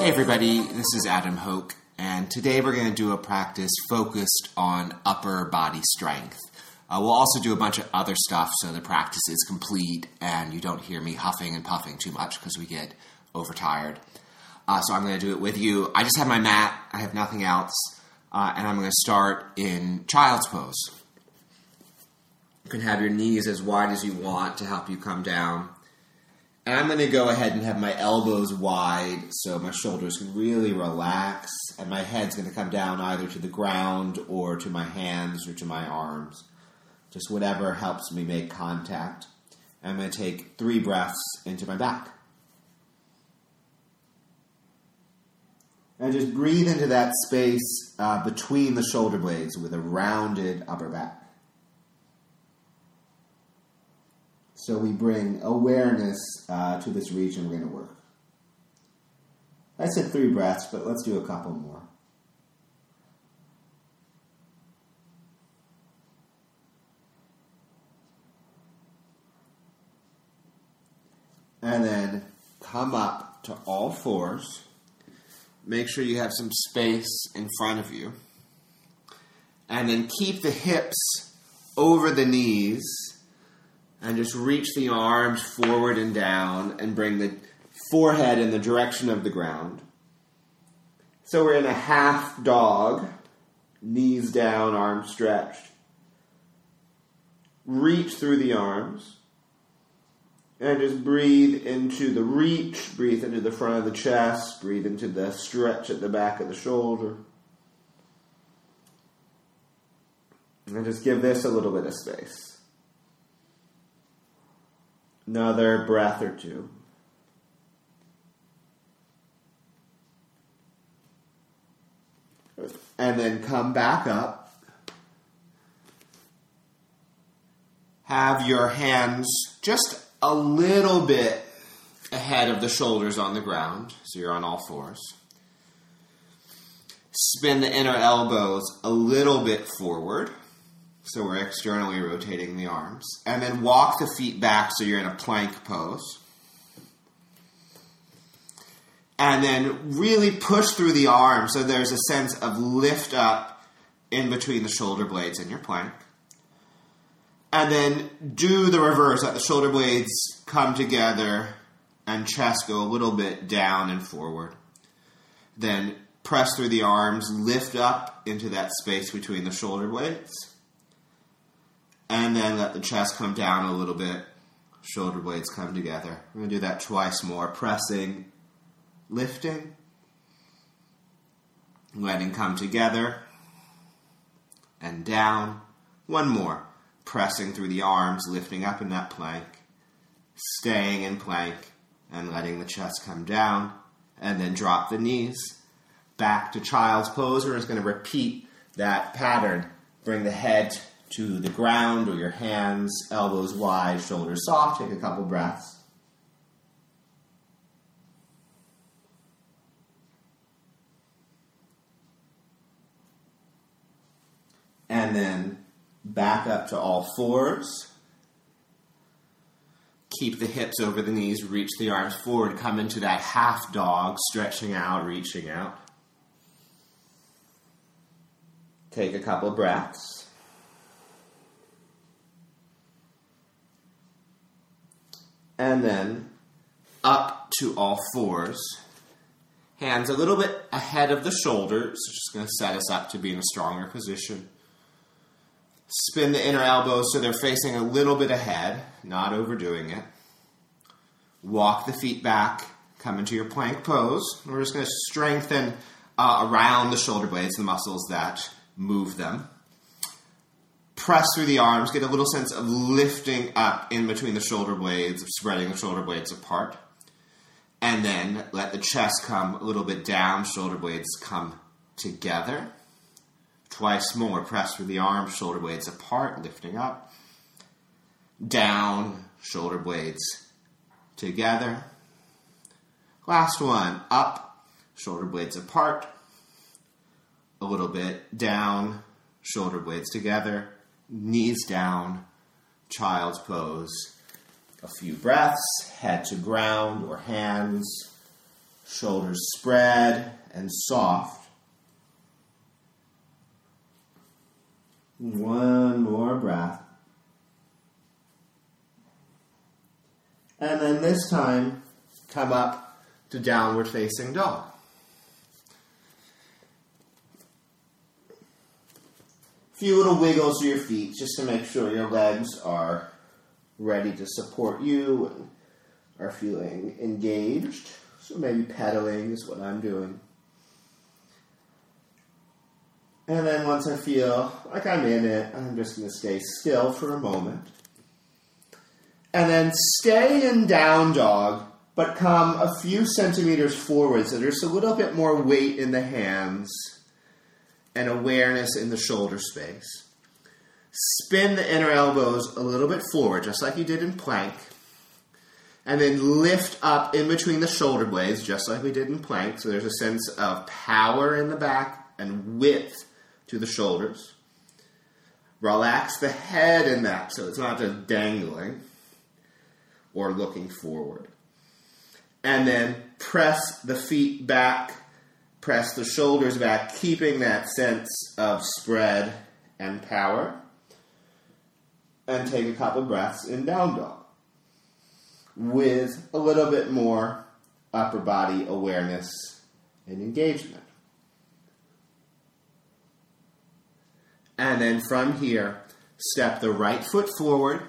Hey everybody, this is Adam Hoke, and today we're going to do a practice focused on upper body strength. Uh, we'll also do a bunch of other stuff so the practice is complete and you don't hear me huffing and puffing too much because we get overtired. Uh, so I'm going to do it with you. I just have my mat, I have nothing else, uh, and I'm going to start in child's pose. You can have your knees as wide as you want to help you come down. I'm going to go ahead and have my elbows wide so my shoulders can really relax, and my head's going to come down either to the ground or to my hands or to my arms. Just whatever helps me make contact. I'm going to take three breaths into my back. And just breathe into that space uh, between the shoulder blades with a rounded upper back. So we bring awareness uh, to this region we're going to work. I said three breaths, but let's do a couple more. And then come up to all fours. Make sure you have some space in front of you. And then keep the hips over the knees and just reach the arms forward and down and bring the forehead in the direction of the ground. So we're in a half dog, knees down, arms stretched. Reach through the arms and just breathe into the reach, breathe into the front of the chest, breathe into the stretch at the back of the shoulder. And just give this a little bit of space. Another breath or two. And then come back up. Have your hands just a little bit ahead of the shoulders on the ground, so you're on all fours. Spin the inner elbows a little bit forward, so we're externally rotating the arms. And then walk the feet back so you're in a plank pose. And then really push through the arms so there's a sense of lift up in between the shoulder blades in your plank and then do the reverse that the shoulder blades come together and chest go a little bit down and forward. Then press through the arms, lift up into that space between the shoulder blades, and then let the chest come down a little bit. Shoulder blades come together. We're going to do that twice more. Pressing, lifting, letting come together, and down. One more pressing through the arms, lifting up in that plank, staying in plank, and letting the chest come down, and then drop the knees back to child's pose. We're just going to repeat that pattern. Bring the head to the ground or your hands, elbows wide, shoulders soft. Take a couple breaths. And then back up to all fours. Keep the hips over the knees, reach the arms forward, come into that half dog, stretching out, reaching out. Take a couple breaths. And then up to all fours. Hands a little bit ahead of the shoulders, just going to set us up to be in a stronger position. Spin the inner elbows so they're facing a little bit ahead, not overdoing it. Walk the feet back, come into your plank pose. We're just going to strengthen uh, around the shoulder blades, the muscles that move them. Press through the arms, get a little sense of lifting up in between the shoulder blades, spreading the shoulder blades apart. And then let the chest come a little bit down, shoulder blades come together. Twice more. Press through the arms, shoulder blades apart, lifting up. Down, shoulder blades together. Last one. Up, shoulder blades apart. A little bit down, shoulder blades together. Knees down, child's pose. A few breaths, head to ground or hands, Shoulders spread and soft. One more breath. And then this time, come up to downward facing dog. Few little wiggles to your feet just to make sure your legs are ready to support you and are feeling engaged. So maybe pedaling is what I'm doing. And then once I feel like I'm in it, I'm just going to stay still for a moment. And then stay in down dog, but come a few centimeters forward so there's a little bit more weight in the hands and awareness in the shoulder space. Spin the inner elbows a little bit forward, just like you did in plank. And then lift up in between the shoulder blades, just like we did in plank. So there's a sense of power in the back and width to the shoulders. Relax the head in that so it's not just dangling or looking forward. And then press the feet back press the shoulders back, keeping that sense of spread and power. And take a couple breaths in down dog with a little bit more upper body awareness and engagement. And then from here, step the right foot forward,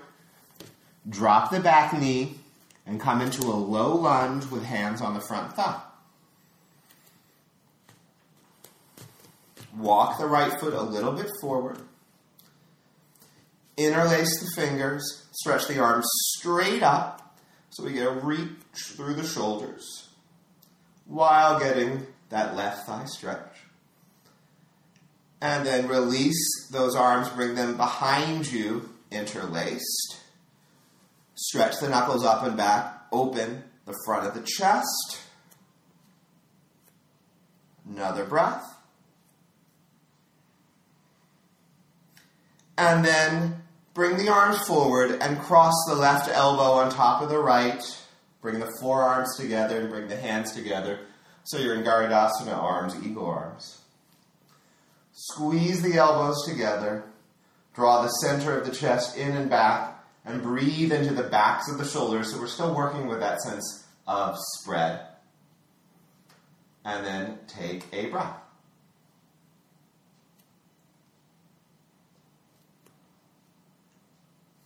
drop the back knee, and come into a low lunge with hands on the front thigh. Walk the right foot a little bit forward. Interlace the fingers. Stretch the arms straight up so we get a reach through the shoulders while getting that left thigh stretch. And then release those arms, bring them behind you, interlaced. Stretch the knuckles up and back, open the front of the chest. Another breath. And then bring the arms forward and cross the left elbow on top of the right. Bring the forearms together and bring the hands together. So you're in Garudasana arms, eagle arms. Squeeze the elbows together. Draw the center of the chest in and back. And breathe into the backs of the shoulders. So we're still working with that sense of spread. And then take a breath.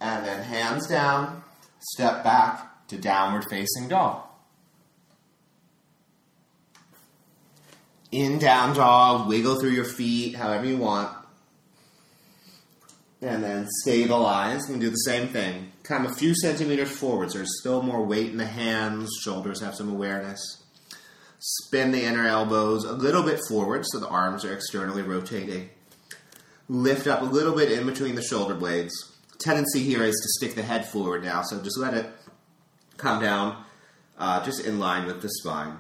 And then hands down, step back to downward facing dog. In down dog, wiggle through your feet however you want. And then stabilize and do the same thing. Come a few centimeters forwards. There's still more weight in the hands, shoulders have some awareness. Spin the inner elbows a little bit forward so the arms are externally rotating. Lift up a little bit in between the shoulder blades tendency here is to stick the head forward now, so just let it come down uh, just in line with the spine.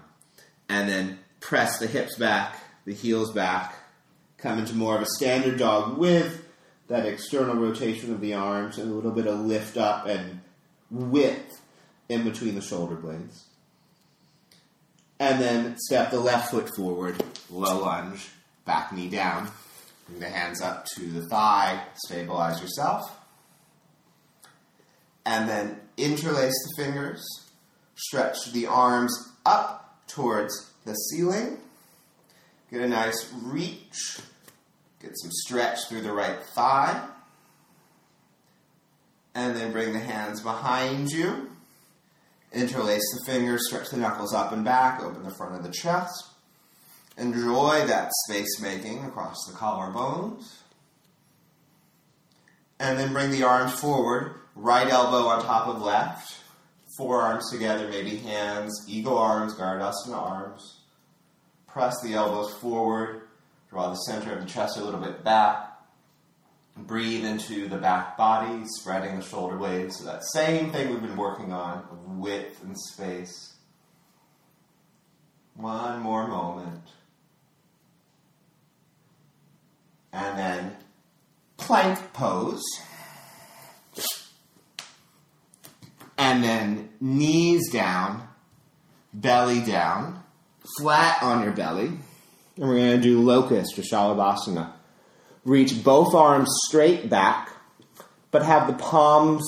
And then press the hips back, the heels back, come into more of a standard dog with that external rotation of the arms and a little bit of lift up and width in between the shoulder blades. And then step the left foot forward, low lunge, back knee down. Bring the hands up to the thigh, stabilize yourself and then interlace the fingers, stretch the arms up towards the ceiling, get a nice reach, get some stretch through the right thigh, and then bring the hands behind you. Interlace the fingers, stretch the knuckles up and back, open the front of the chest. Enjoy that space making across the collarbones. And then bring the arms forward right elbow on top of left, forearms together, maybe hands, eagle arms, Garudasana arms. Press the elbows forward, draw the center of the chest a little bit back. Breathe into the back body, spreading the shoulder blades. So that same thing we've been working on of width and space. One more moment. And then plank pose. And then knees down, belly down, flat on your belly. And we're going to do locust or Shalabhasana. Reach both arms straight back, but have the palms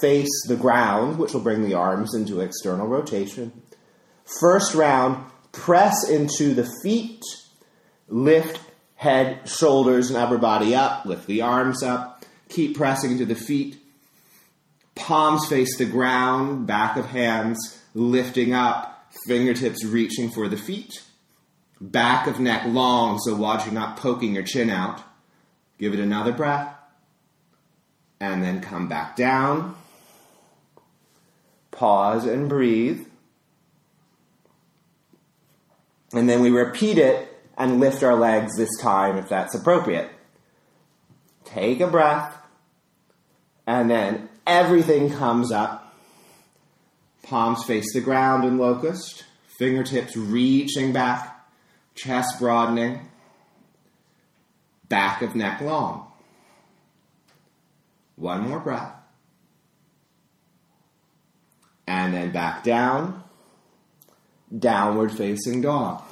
face the ground, which will bring the arms into external rotation. First round, press into the feet, lift head, shoulders, and upper body up, lift the arms up, keep pressing into the feet, palms face the ground, back of hands lifting up, fingertips reaching for the feet, back of neck long, so watch you're not poking your chin out. Give it another breath, and then come back down. Pause and breathe. And then we repeat it and lift our legs this time if that's appropriate. Take a breath, and then everything comes up. Palms face the ground in locust, fingertips reaching back, chest broadening, back of neck long. One more breath. And then back down, downward facing dog.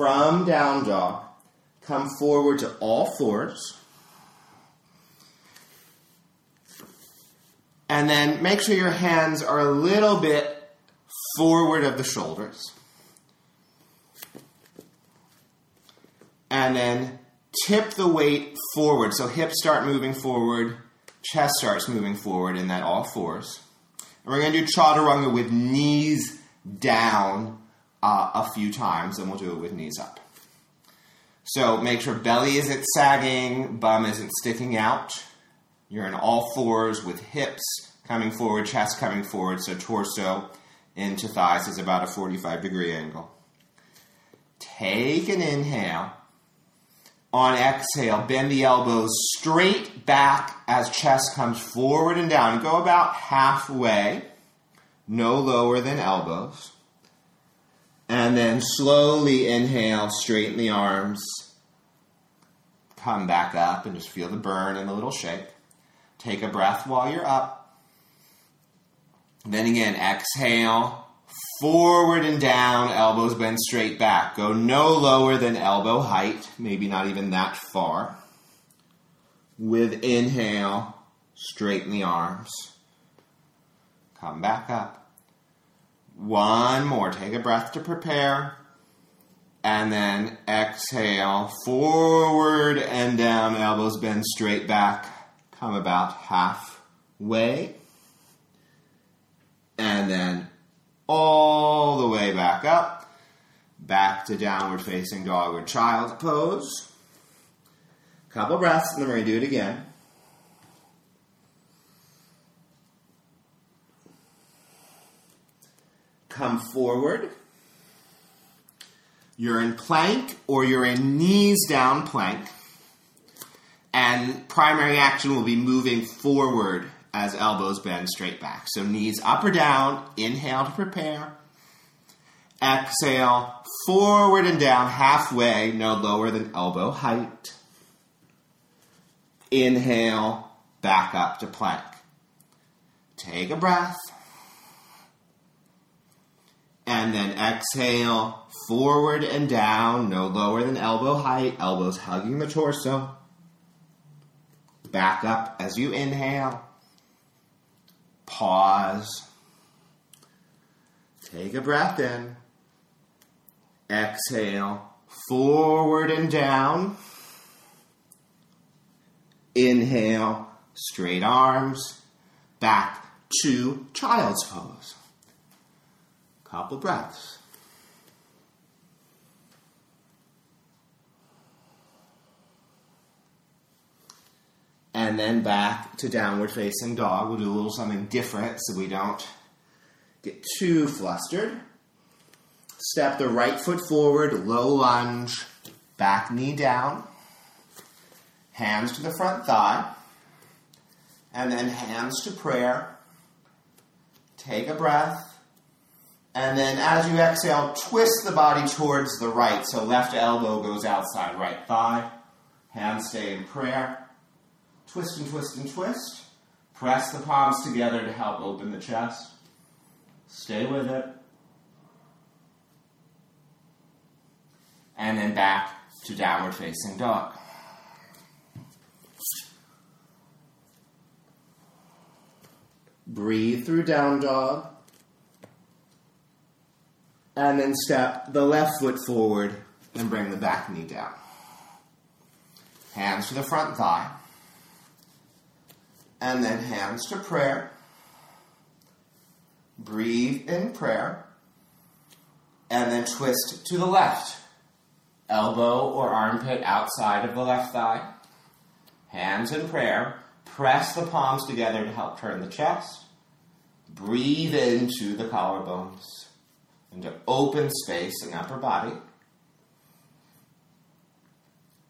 From down dog, come forward to all fours. And then make sure your hands are a little bit forward of the shoulders. And then tip the weight forward. So hips start moving forward, chest starts moving forward in that all fours. And we're going to do chaturanga with knees down uh, a few times, and we'll do it with knees up. So make sure belly isn't sagging, bum isn't sticking out. You're in all fours with hips coming forward, chest coming forward, so torso into thighs is about a 45 degree angle. Take an inhale. On exhale, bend the elbows straight back as chest comes forward and down. Go about halfway, no lower than elbows. And then slowly inhale, straighten the arms. Come back up and just feel the burn and the little shake. Take a breath while you're up. Then again, exhale, forward and down, elbows bend straight back. Go no lower than elbow height, maybe not even that far. With inhale, straighten the arms. Come back up. One more. Take a breath to prepare. And then exhale, forward and down, elbows bend straight back. Come about halfway. And then all the way back up, back to downward facing dog or child pose. Couple breaths, and then we're going to do it again. Come forward. You're in plank or you're in knees down plank. And primary action will be moving forward as elbows bend straight back. So knees up or down, inhale to prepare. Exhale, forward and down halfway, no lower than elbow height. Inhale, back up to plank. Take a breath. And then exhale, forward and down, no lower than elbow height, elbows hugging the torso. Back up as you inhale. Pause. Take a breath in. Exhale. Forward and down. Inhale. Straight arms. Back to child's pose. Couple breaths. and then back to downward facing dog. We'll do a little something different so we don't get too flustered. Step the right foot forward, low lunge, back knee down, hands to the front thigh, and then hands to prayer. Take a breath, and then as you exhale, twist the body towards the right. So left elbow goes outside right thigh, hands stay in prayer twist and twist and twist. Press the palms together to help open the chest. Stay with it. And then back to downward facing dog. Breathe through down dog. And then step the left foot forward and bring the back knee down. Hands to the front thigh. And then hands to prayer. Breathe in prayer. And then twist to the left. Elbow or armpit outside of the left thigh. Hands in prayer. Press the palms together to help turn the chest. Breathe into the collarbones, into open space in upper body.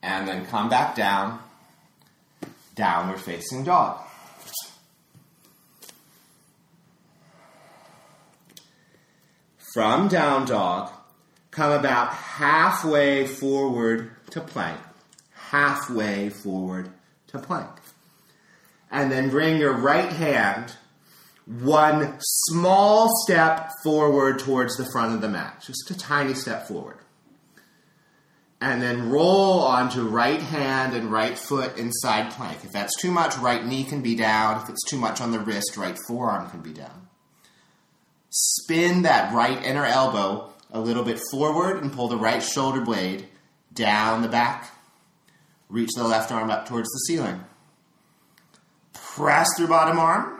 And then come back down, downward facing dog. From down dog, come about halfway forward to plank. Halfway forward to plank. And then bring your right hand one small step forward towards the front of the mat. Just a tiny step forward. And then roll onto right hand and right foot inside plank. If that's too much, right knee can be down. If it's too much on the wrist, right forearm can be down. Spin that right inner elbow a little bit forward and pull the right shoulder blade down the back. Reach the left arm up towards the ceiling. Press through bottom arm.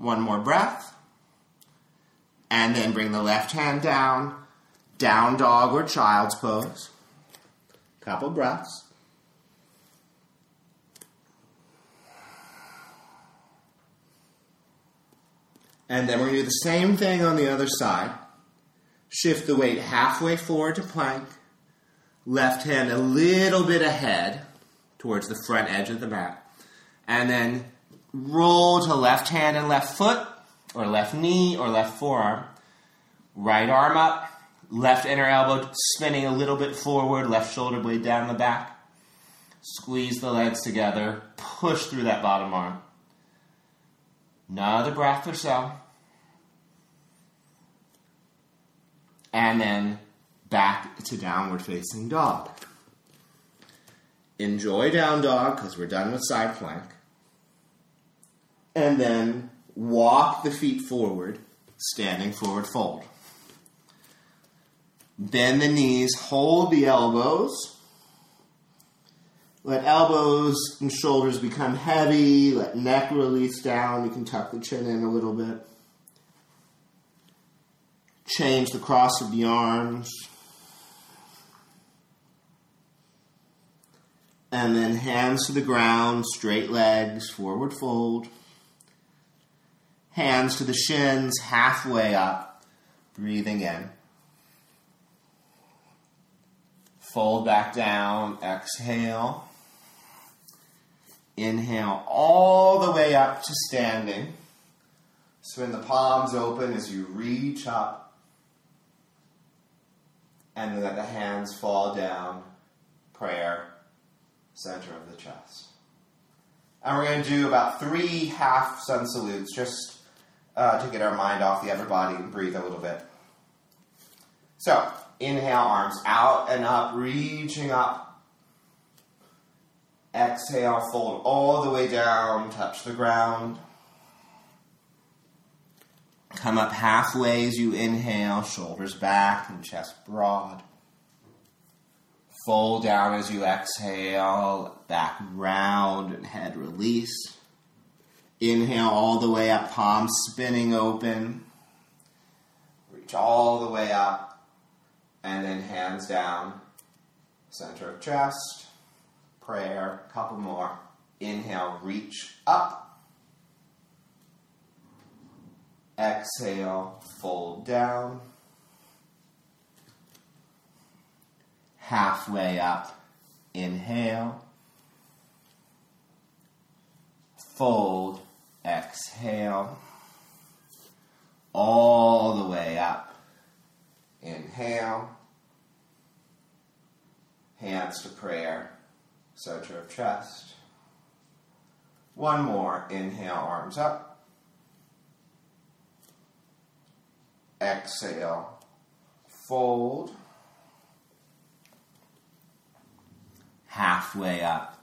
One more breath. And then bring the left hand down, down dog or child's pose. Couple breaths. And then we're going to do the same thing on the other side. Shift the weight halfway forward to plank. Left hand a little bit ahead towards the front edge of the mat. And then roll to left hand and left foot, or left knee, or left forearm. Right arm up, left inner elbow spinning a little bit forward, left shoulder blade down the back. Squeeze the legs together, push through that bottom arm. Another breath or so. And then back to downward facing dog. Enjoy down dog because we're done with side plank. And then walk the feet forward, standing forward fold. Bend the knees, hold the elbows. Let elbows and shoulders become heavy. Let neck release down. You can tuck the chin in a little bit. Change the cross of the arms. And then hands to the ground, straight legs, forward fold. Hands to the shins, halfway up, breathing in. Fold back down, exhale. Inhale all the way up to standing. Swing the palms open as you reach up. And then let the hands fall down. Prayer, center of the chest. And we're going to do about three half sun salutes just uh, to get our mind off the upper body and breathe a little bit. So, inhale, arms out and up, reaching up. Exhale, fold all the way down, touch the ground. Come up halfway as you inhale, shoulders back and chest broad. Fold down as you exhale, back round and head release. Inhale all the way up, palms spinning open. Reach all the way up, and then hands down, center of chest prayer, couple more. Inhale, reach up. Exhale, fold down. Halfway up, inhale. Fold, exhale. All the way up. Inhale. Hands to prayer center of chest. One more. Inhale, arms up. Exhale, fold. Halfway up.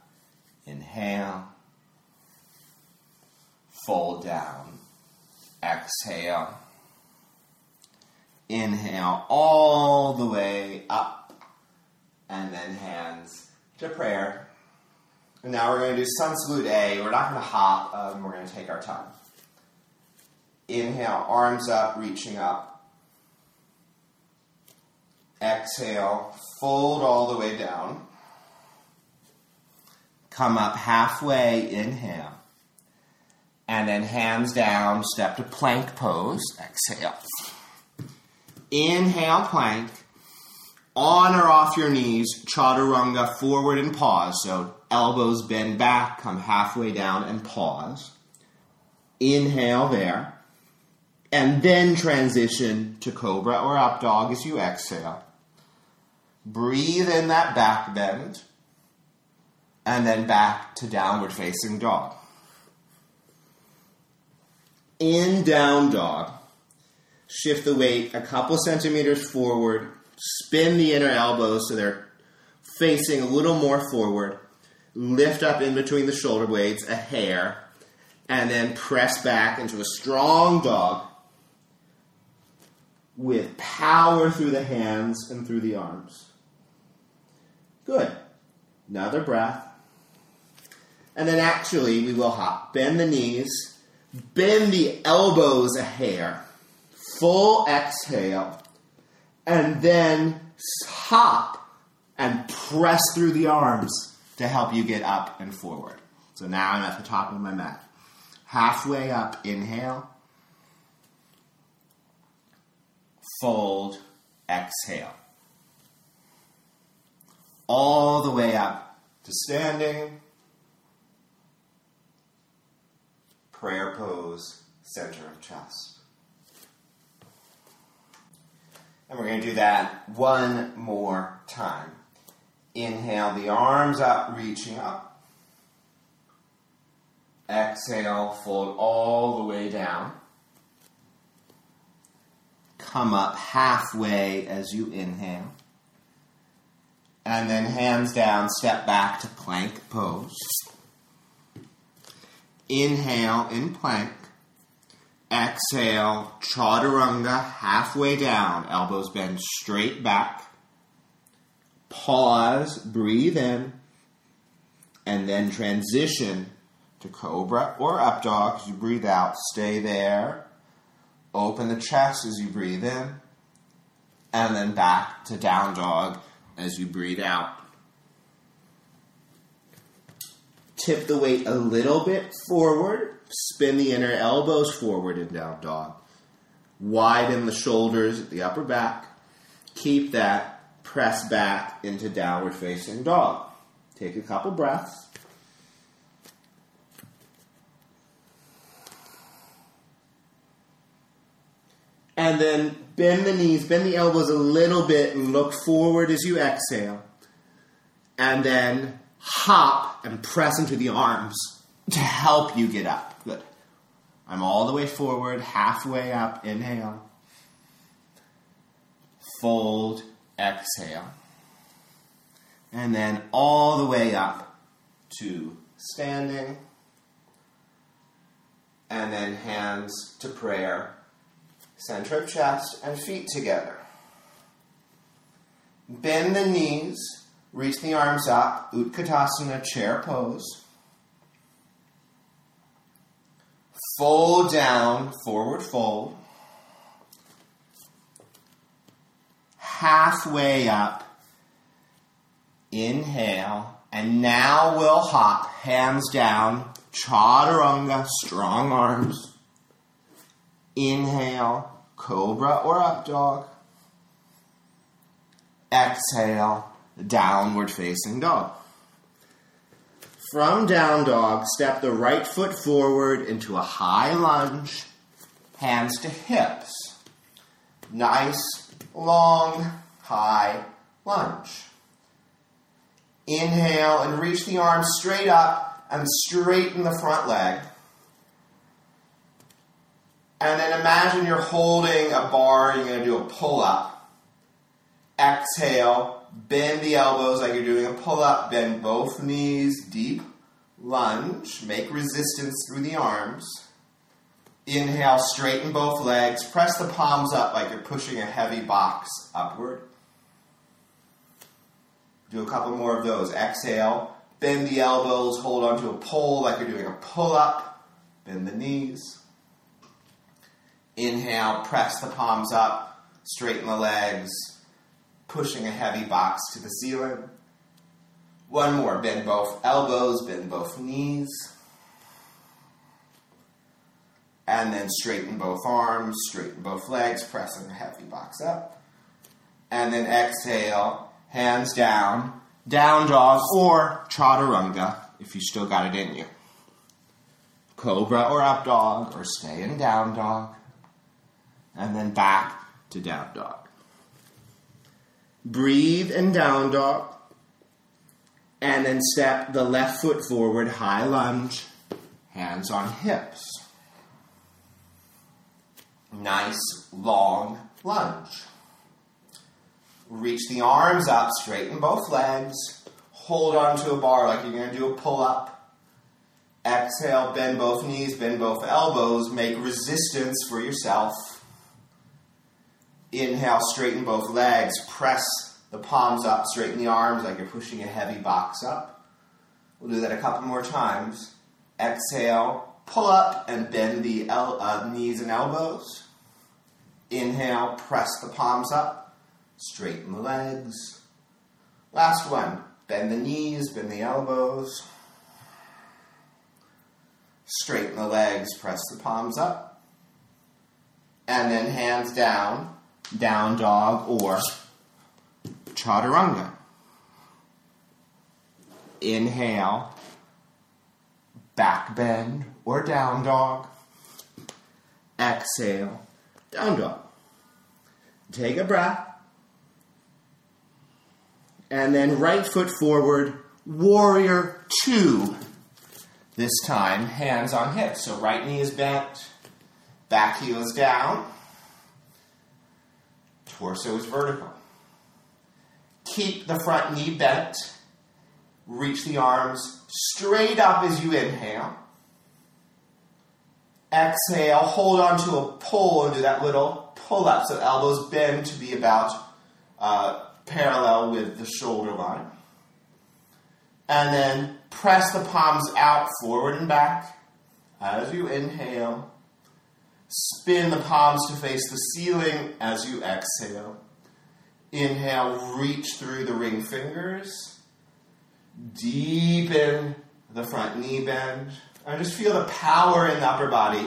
Inhale. Fold down. Exhale. Inhale all the way up. And then hands to prayer. And now we're going to do sun salute A. We're not going to hop, um, we're going to take our time. Inhale, arms up, reaching up. Exhale, fold all the way down. Come up halfway, inhale. And then hands down, step to plank pose. Exhale. Inhale, plank. On or off your knees, chaturanga, forward and pause. So elbows bend back, come halfway down and pause. Inhale there. And then transition to cobra or up dog as you exhale. Breathe in that back bend. And then back to downward facing dog. In down dog, shift the weight a couple centimeters forward, spin the inner elbows so they're facing a little more forward, lift up in between the shoulder blades a hair, and then press back into a strong dog with power through the hands and through the arms. Good. Another breath. And then actually, we will hop. Bend the knees, bend the elbows a hair, full exhale, and then hop and press through the arms to help you get up and forward. So now I'm at the top of my mat. Halfway up, inhale, fold, exhale. All the way up to standing, prayer pose, center of chest. And we're going to do that one more time. Inhale the arms up, reaching up. Exhale, fold all the way down. Come up halfway as you inhale. And then hands down, step back to plank pose. Inhale in plank. Exhale, chaturanga, halfway down. Elbows bend straight back. Pause, breathe in, and then transition to cobra or up dog as you breathe out. Stay there. Open the chest as you breathe in, and then back to down dog as you breathe out. Tip the weight a little bit forward. Spin the inner elbows forward in down dog. Widen the shoulders at the upper back. Keep that. Press back into downward facing dog. Take a couple breaths. And then bend the knees, bend the elbows a little bit, and look forward as you exhale. And then hop and press into the arms to help you get up. Good. I'm all the way forward, halfway up. Inhale. Fold, exhale. And then all the way up to standing. And then hands to prayer center of chest and feet together. Bend the knees, reach the arms up, Utkatasana, chair pose. Fold down, forward fold. Halfway up, inhale, and now we'll hop, hands down, chaturanga, strong arms. Inhale, cobra or up dog. Exhale, downward facing dog. From down dog, step the right foot forward into a high lunge, hands to hips. Nice, long, high lunge. Inhale and reach the arms straight up and straighten the front leg. And then imagine you're holding a bar, and you're going to do a pull up. Exhale, bend the elbows like you're doing a pull up, bend both knees, deep lunge, make resistance through the arms. Inhale, straighten both legs, press the palms up like you're pushing a heavy box upward. Do a couple more of those. Exhale, bend the elbows, hold onto a pole like you're doing a pull up, bend the knees. Inhale, press the palms up, straighten the legs, pushing a heavy box to the ceiling. One more, bend both elbows, bend both knees. And then straighten both arms, straighten both legs, pressing the heavy box up. And then exhale, hands down, down dog or chaturanga if you still got it in you. Cobra or up dog or stay in down dog. And then back to down dog. Breathe and down dog. And then step the left foot forward, high lunge, hands on hips. Nice long lunge. Reach the arms up, straighten both legs. Hold onto a bar like you're going to do a pull up. Exhale, bend both knees, bend both elbows. Make resistance for yourself. Inhale, straighten both legs. Press the palms up, straighten the arms like you're pushing a heavy box up. We'll do that a couple more times. Exhale, pull up and bend the el- uh, knees and elbows. Inhale, press the palms up, straighten the legs. Last one, bend the knees, bend the elbows. Straighten the legs, press the palms up. And then hands down, down dog or chaturanga. Inhale, back bend or down dog. Exhale, down dog. Take a breath. And then right foot forward, warrior two. This time, hands on hips. So right knee is bent, back heel is down, torso is vertical. Keep the front knee bent. Reach the arms straight up as you inhale. Exhale, hold on to a pull and do that little pull up. So elbows bend to be about uh, parallel with the shoulder line. And then press the palms out forward and back as you inhale. Spin the palms to face the ceiling as you exhale. Inhale, reach through the ring fingers. Deepen the front knee bend. And just feel the power in the upper body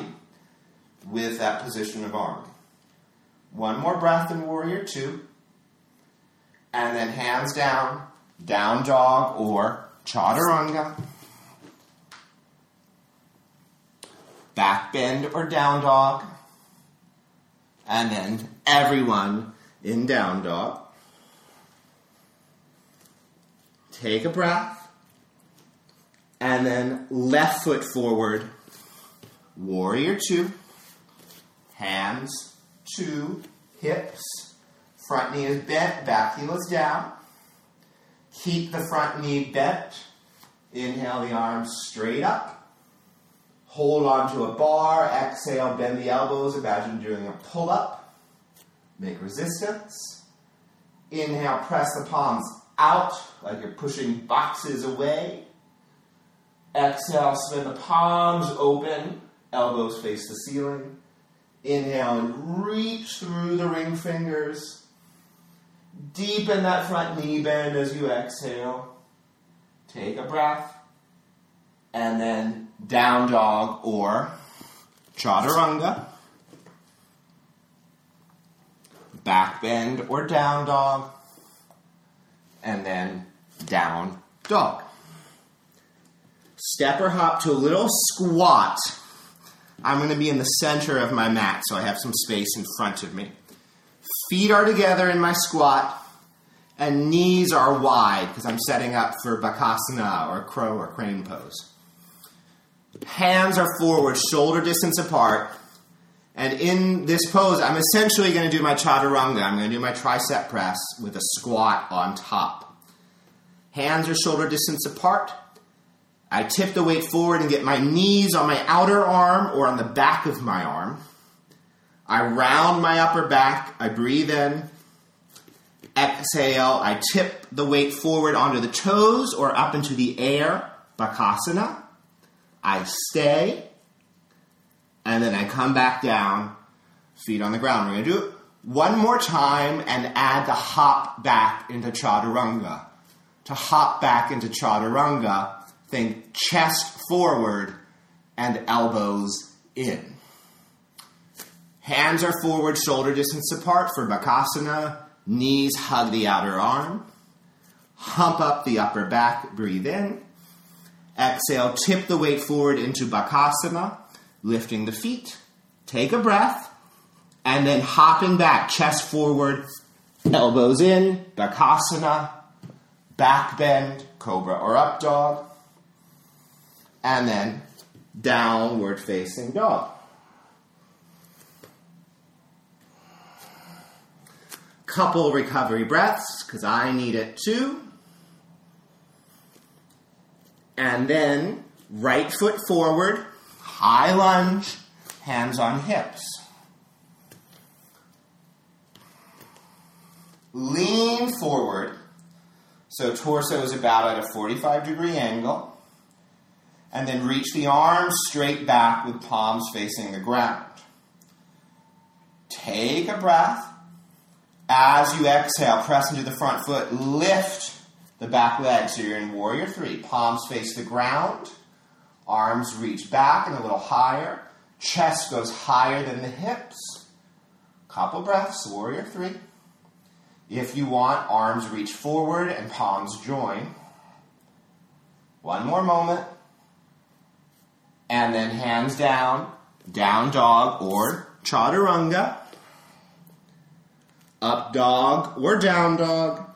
with that position of arm. One more breath in warrior two. And then hands down, down dog or chaturanga. Back bend or down dog. And then everyone in down dog. Take a breath. And then left foot forward. Warrior two. Hands to hips. Front knee is bent, back heel is down. Keep the front knee bent. Inhale the arms straight up. Hold onto a bar. Exhale, bend the elbows. Imagine doing a pull up. Make resistance. Inhale, press the palms out like you're pushing boxes away. Exhale, spin the palms open, elbows face the ceiling. Inhale and reach through the ring fingers. Deepen that front knee bend as you exhale. Take a breath. And then down dog or chaturanga. Back bend or down dog. And then down dog. Step or hop to a little squat. I'm going to be in the center of my mat, so I have some space in front of me. Feet are together in my squat, and knees are wide because I'm setting up for Bakasana or crow or crane pose. Hands are forward, shoulder distance apart. And in this pose, I'm essentially going to do my chaturanga. I'm going to do my tricep press with a squat on top. Hands are shoulder distance apart. I tip the weight forward and get my knees on my outer arm or on the back of my arm. I round my upper back. I breathe in. Exhale. I tip the weight forward onto the toes or up into the air. Bakasana. I stay. And then I come back down, feet on the ground. We're going to do it one more time and add the hop back into chaturanga. To hop back into chaturanga, think chest forward and elbows in. Hands are forward, shoulder distance apart for Bakasana. Knees hug the outer arm. Hump up the upper back, breathe in. Exhale, tip the weight forward into Bakasana, lifting the feet. Take a breath, and then hopping back, chest forward, elbows in, Bakasana, back bend, cobra or up dog, and then downward facing dog. Couple recovery breaths, because I need it too. And then right foot forward, high lunge, hands on hips. Lean forward, so torso is about at a 45 degree angle. And then reach the arms straight back with palms facing the ground. Take a breath. As you exhale, press into the front foot, lift the back leg. So you're in warrior three. Palms face the ground, arms reach back and a little higher. Chest goes higher than the hips. Couple breaths, warrior three. If you want, arms reach forward and palms join. One more moment. And then hands down, down dog or chaturanga. Up dog or down dog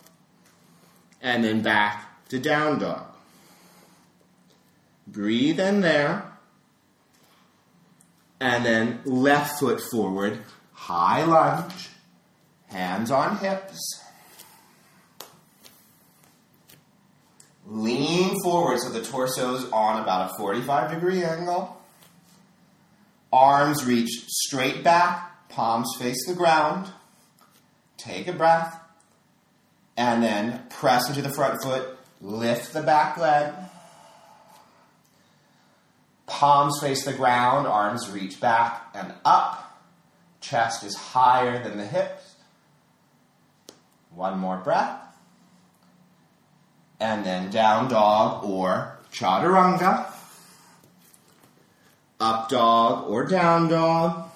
and then back to down dog. Breathe in there. And then left foot forward, high lunge, hands on hips. Lean forward so the torso is on about a 45 degree angle. Arms reach straight back, palms face the ground. Take a breath and then press into the front foot, lift the back leg. Palms face the ground, arms reach back and up. Chest is higher than the hips. One more breath. And then down dog or chaturanga. Up dog or down dog.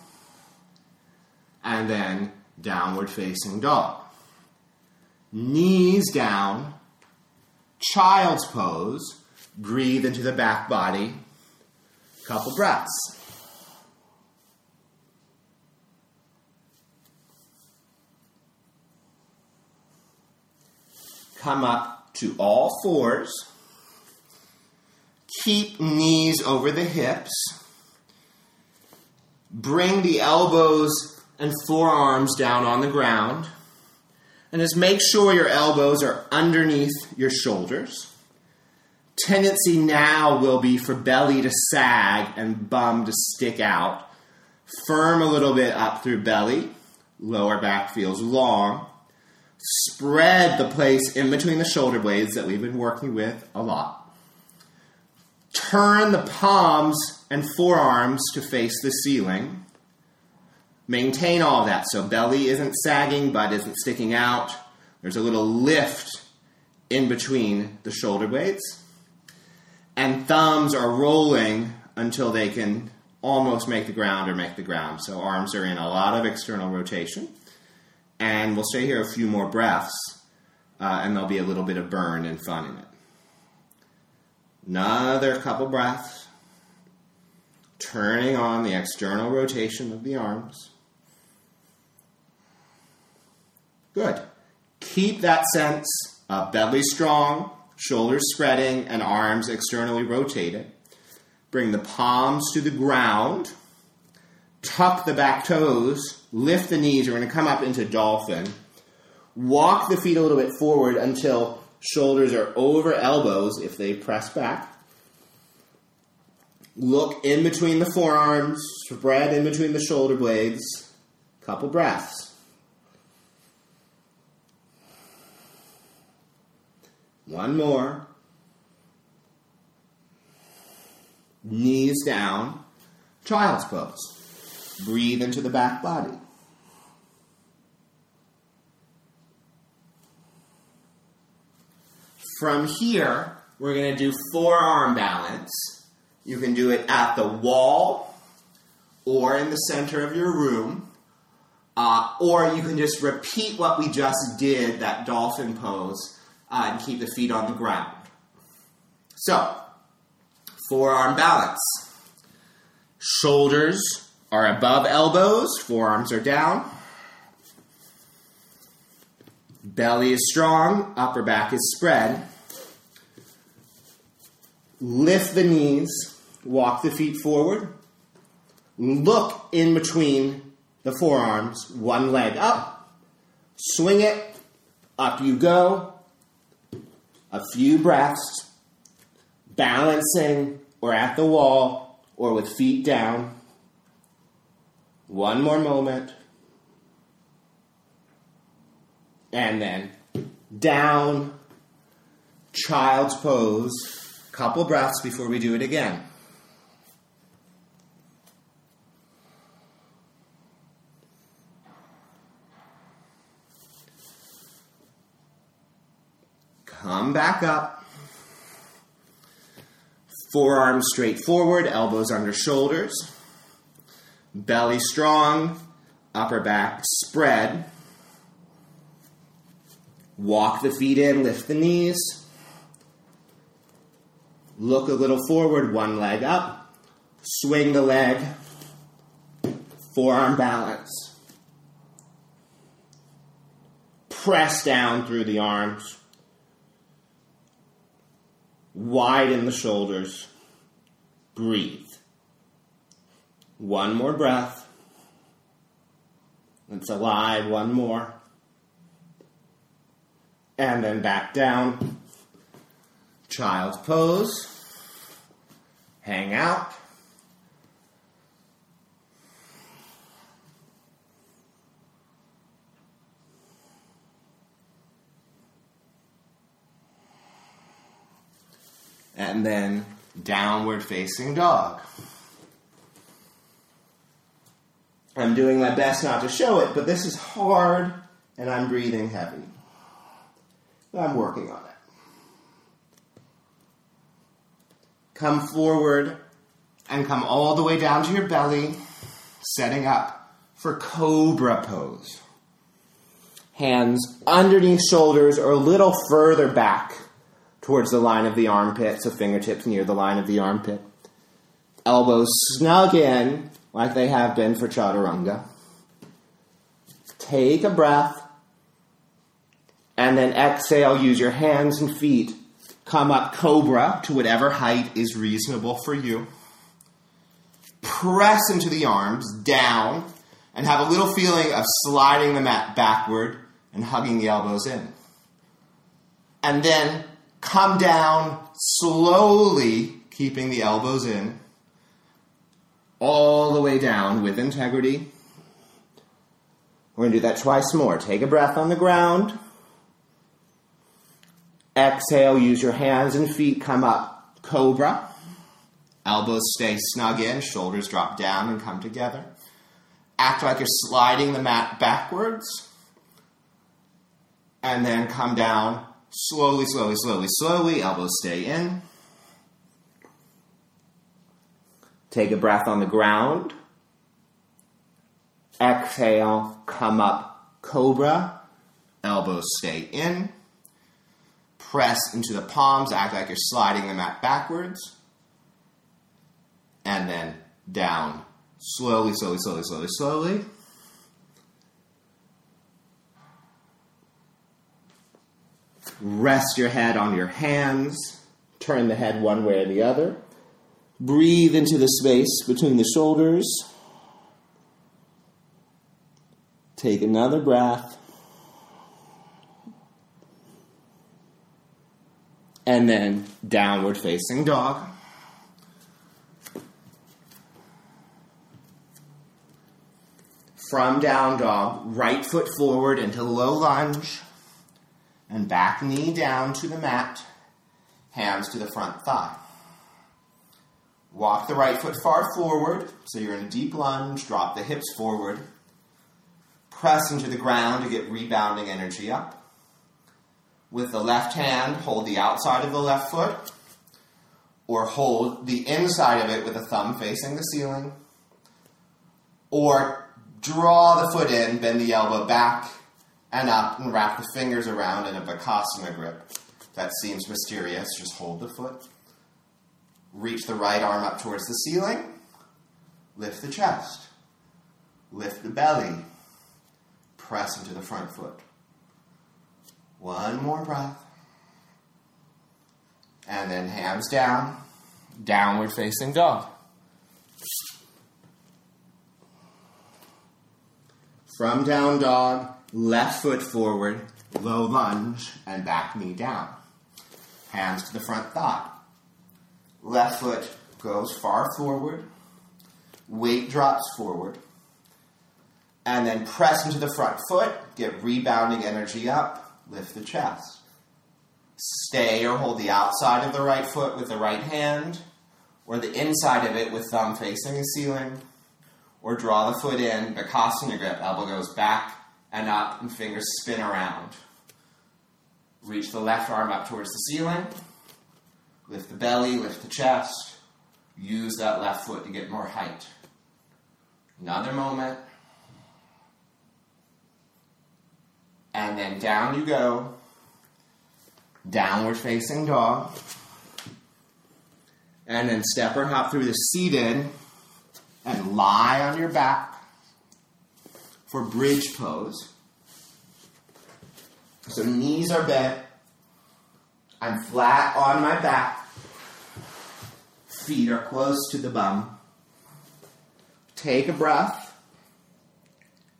And then downward facing dog knees down, child's pose, breathe into the back body, couple breaths. Come up to all fours. Keep knees over the hips. Bring the elbows and forearms down on the ground. And just make sure your elbows are underneath your shoulders. Tendency now will be for belly to sag and bum to stick out. Firm a little bit up through belly. Lower back feels long. Spread the place in between the shoulder blades that we've been working with a lot. Turn the palms and forearms to face the ceiling. Maintain all that. So belly isn't sagging, butt isn't sticking out. There's a little lift in between the shoulder blades. And thumbs are rolling until they can almost make the ground or make the ground. So arms are in a lot of external rotation. And we'll stay here a few more breaths, uh, and there'll be a little bit of burn and fun in it. Another couple breaths. Turning on the external rotation of the arms. Good. Keep that sense of belly strong, shoulders spreading, and arms externally rotated. Bring the palms to the ground. Tuck the back toes. Lift the knees. You're going to come up into dolphin. Walk the feet a little bit forward until shoulders are over elbows if they press back. Look in between the forearms, spread in between the shoulder blades. Couple breaths. One more. Knees down. Child's pose. Breathe into the back body. From here, we're going to do forearm balance. You can do it at the wall or in the center of your room, uh, or you can just repeat what we just did, that dolphin pose, uh, and keep the feet on the ground. So, forearm balance. Shoulders are above elbows, forearms are down. Belly is strong, upper back is spread. Lift the knees, walk the feet forward. Look in between the forearms, one leg up. Swing it, up you go. A few breaths, balancing or at the wall or with feet down. One more moment. And then down, child's pose. Couple breaths before we do it again. Come back up. Forearms straight forward, elbows under shoulders. Belly strong, upper back spread. Walk the feet in, lift the knees. Look a little forward, one leg up. Swing the leg. Forearm balance. Press down through the arms. Widen the shoulders. Breathe. One more breath. It's alive. One more. And then back down. Child's pose. Hang out. And then downward facing dog. I'm doing my best not to show it, but this is hard and I'm breathing heavy. I'm working on it. Come forward and come all the way down to your belly, setting up for cobra pose. Hands underneath shoulders or a little further back towards the line of the armpit, so fingertips near the line of the armpit. Elbows snug in like they have been for chaturanga. Take a breath and then exhale, use your hands and feet. Come up cobra to whatever height is reasonable for you. Press into the arms down and have a little feeling of sliding the mat backward and hugging the elbows in. And then come down slowly, keeping the elbows in, all the way down with integrity. We're going to do that twice more. Take a breath on the ground. Exhale, use your hands and feet, come up, cobra. Elbows stay snug in, shoulders drop down and come together. Act like you're sliding the mat backwards. And then come down slowly, slowly, slowly, slowly. Elbows stay in. Take a breath on the ground. Exhale, come up, cobra. Elbows stay in press into the palms, act like you're sliding the mat backwards, and then down. Slowly, slowly, slowly, slowly, slowly. Rest your head on your hands. Turn the head one way or the other. Breathe into the space between the shoulders. Take another breath. And then downward facing dog. From down dog, right foot forward into low lunge, and back knee down to the mat, hands to the front thigh. Walk the right foot far forward, so you're in a deep lunge, drop the hips forward. Press into the ground to get rebounding energy up. With the left hand, hold the outside of the left foot, or hold the inside of it with the thumb facing the ceiling, or draw the foot in, bend the elbow back and up, and wrap the fingers around in a Bhekasana grip. That seems mysterious. Just hold the foot. Reach the right arm up towards the ceiling. Lift the chest. Lift the belly. Press into the front foot. One more breath. And then hands down, downward facing dog. From down dog, left foot forward, low lunge, and back knee down. Hands to the front thigh. Left foot goes far forward, weight drops forward, and then press into the front foot, get rebounding energy up, lift the chest. Stay or hold the outside of the right foot with the right hand, or the inside of it with thumb facing the ceiling, or draw the foot in, Bhekasana grip, elbow goes back and up, and fingers spin around. Reach the left arm up towards the ceiling, lift the belly, lift the chest, use that left foot to get more height. Another moment. And then down you go. Downward facing dog. And then step or hop through the seated and lie on your back for bridge pose. So knees are bent. I'm flat on my back. Feet are close to the bum. Take a breath.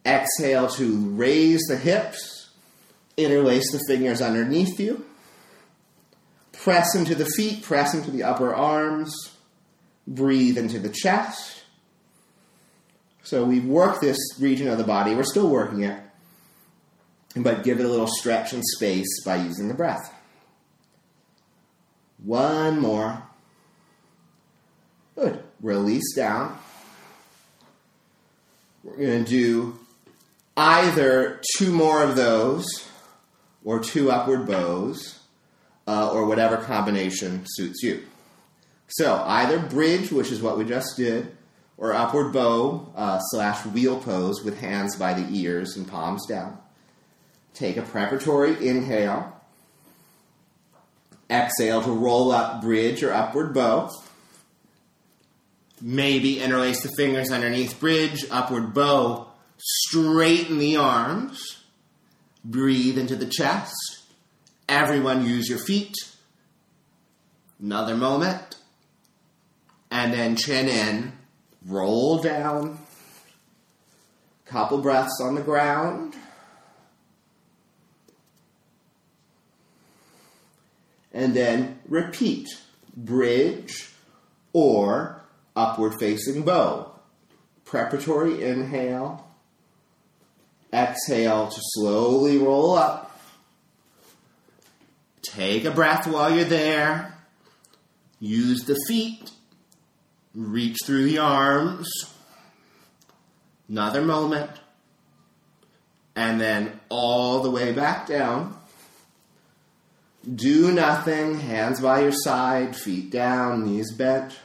Exhale to raise the hips. Interlace the fingers underneath you. Press into the feet, press into the upper arms. Breathe into the chest. So we've worked this region of the body. We're still working it. But give it a little stretch and space by using the breath. One more. Good. Release down. We're going to do either two more of those or two upward bows uh, or whatever combination suits you. So either bridge, which is what we just did, or upward bow uh, slash wheel pose with hands by the ears and palms down. Take a preparatory inhale. Exhale to roll up bridge or upward bow. Maybe interlace the fingers underneath bridge, upward bow. Straighten the arms. Breathe into the chest. Everyone use your feet. Another moment. And then chin in roll down, couple breaths on the ground. And then repeat bridge or upward facing bow. Preparatory inhale. Exhale to slowly roll up. Take a breath while you're there. Use the feet Reach through the arms. Another moment. And then all the way back down. Do nothing. Hands by your side, feet down, knees bent.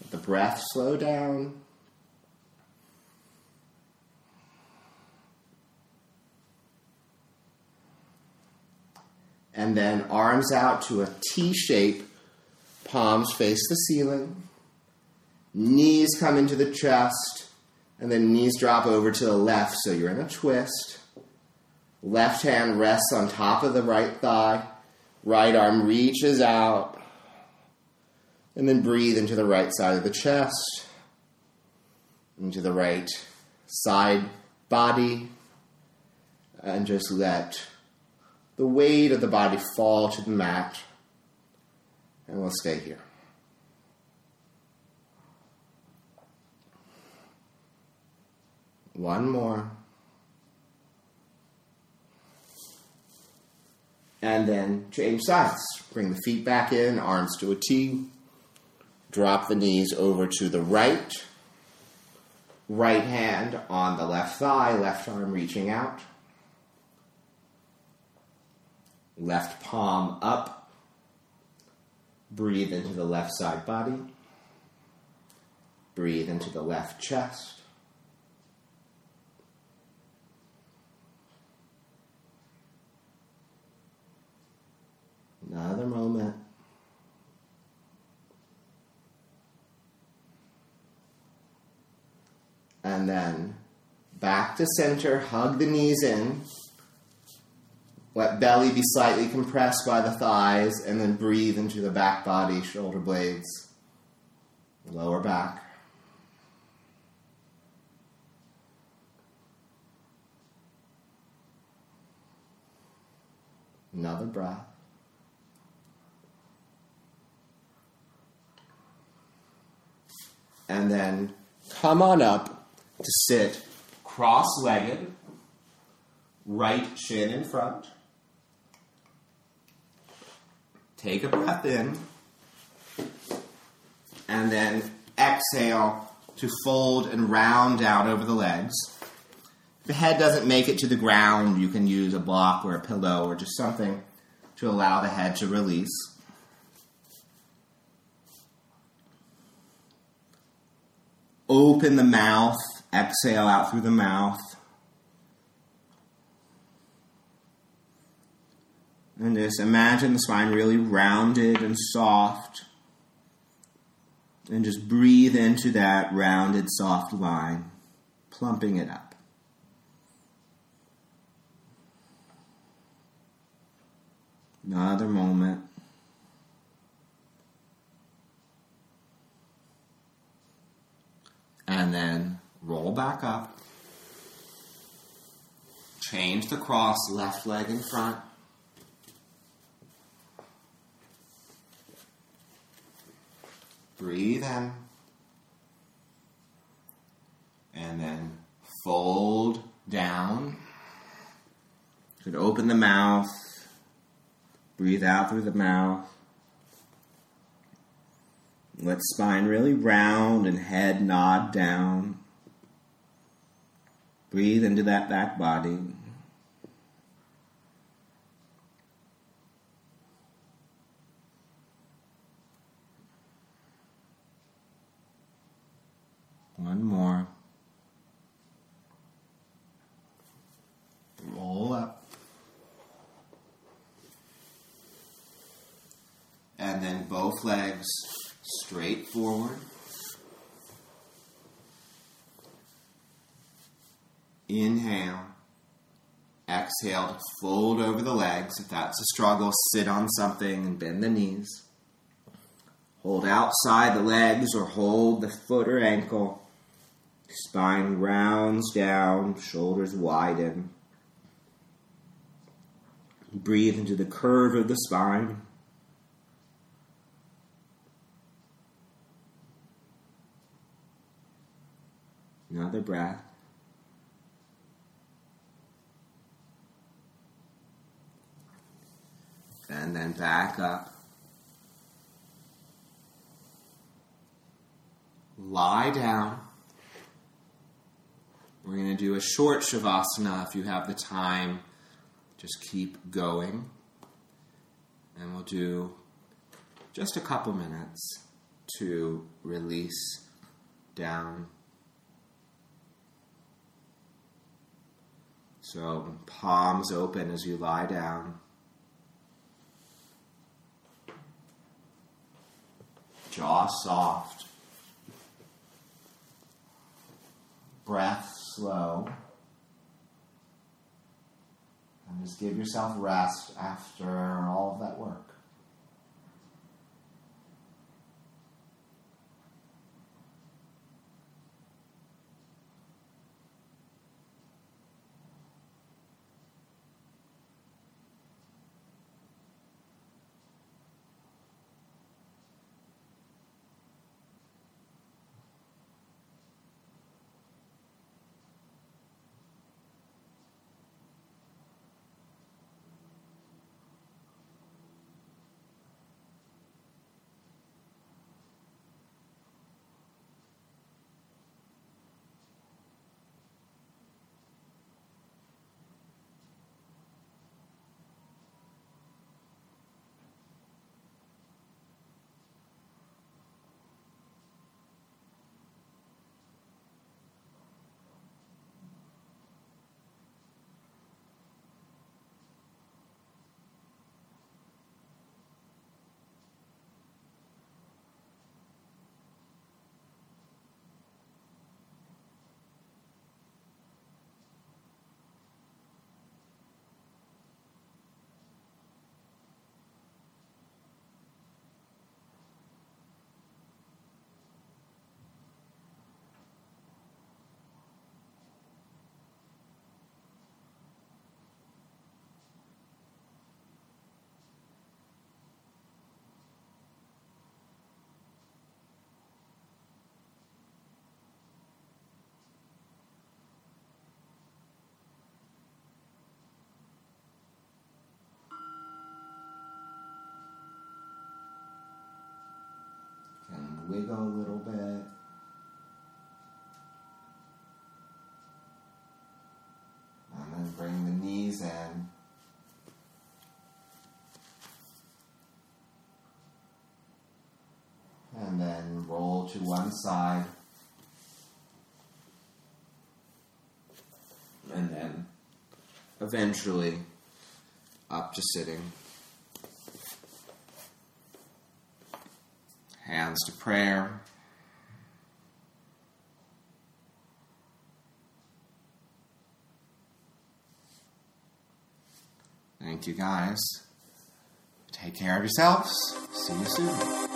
Let the breath slow down. And then arms out to a T shape, palms face the ceiling, knees come into the chest, and then knees drop over to the left so you're in a twist. Left hand rests on top of the right thigh, Right arm reaches out. And then breathe into the right side of the chest, into the right side body, and just let the weight of the body fall to the mat. And we'll stay here. One more. And then change sides. Bring the feet back in, arms to a T. Drop the knees over to the right. Right hand on the left thigh, left arm reaching out. Left palm up. Breathe into the left side body. Breathe into the left chest. Another moment. And then back to center, hug the knees in. Let belly be slightly compressed by the thighs, and then breathe into the back body, shoulder blades, lower back. Another breath. And then come on up to sit cross legged, right shin in front. Take a breath in. And then exhale to fold and round down over the legs. If the head doesn't make it to the ground, you can use a block or a pillow or just something to allow the head to release. Open the mouth, exhale out through the mouth. And just imagine the spine really rounded and soft. And just breathe into that rounded, soft line, plumping it up. Another moment. And then roll back up. Change the cross, left leg in front. Breathe in. And then fold down. You could open the mouth. Breathe out through the mouth. Let spine really round and head nod down. Breathe into that back body. One more. Roll up. And then both legs straight forward. Inhale. Exhale to fold over the legs. If that's a struggle, sit on something and bend the knees. Hold outside the legs or hold the foot or ankle. Spine rounds down, shoulders widen. Breathe into the curve of the spine. Another breath. And then back up. Lie down. We're going to do a short Shavasana if you have the time. Just keep going. And we'll do just a couple minutes to release down. So, palms open as you lie down. Jaw soft. Breath slow. And just give yourself rest after all of that work. Can wiggle a little bit. And then bring the knees in. And then roll to one side. And then eventually up to sitting. Hands to prayer. Thank you guys. Take care of yourselves. See you soon.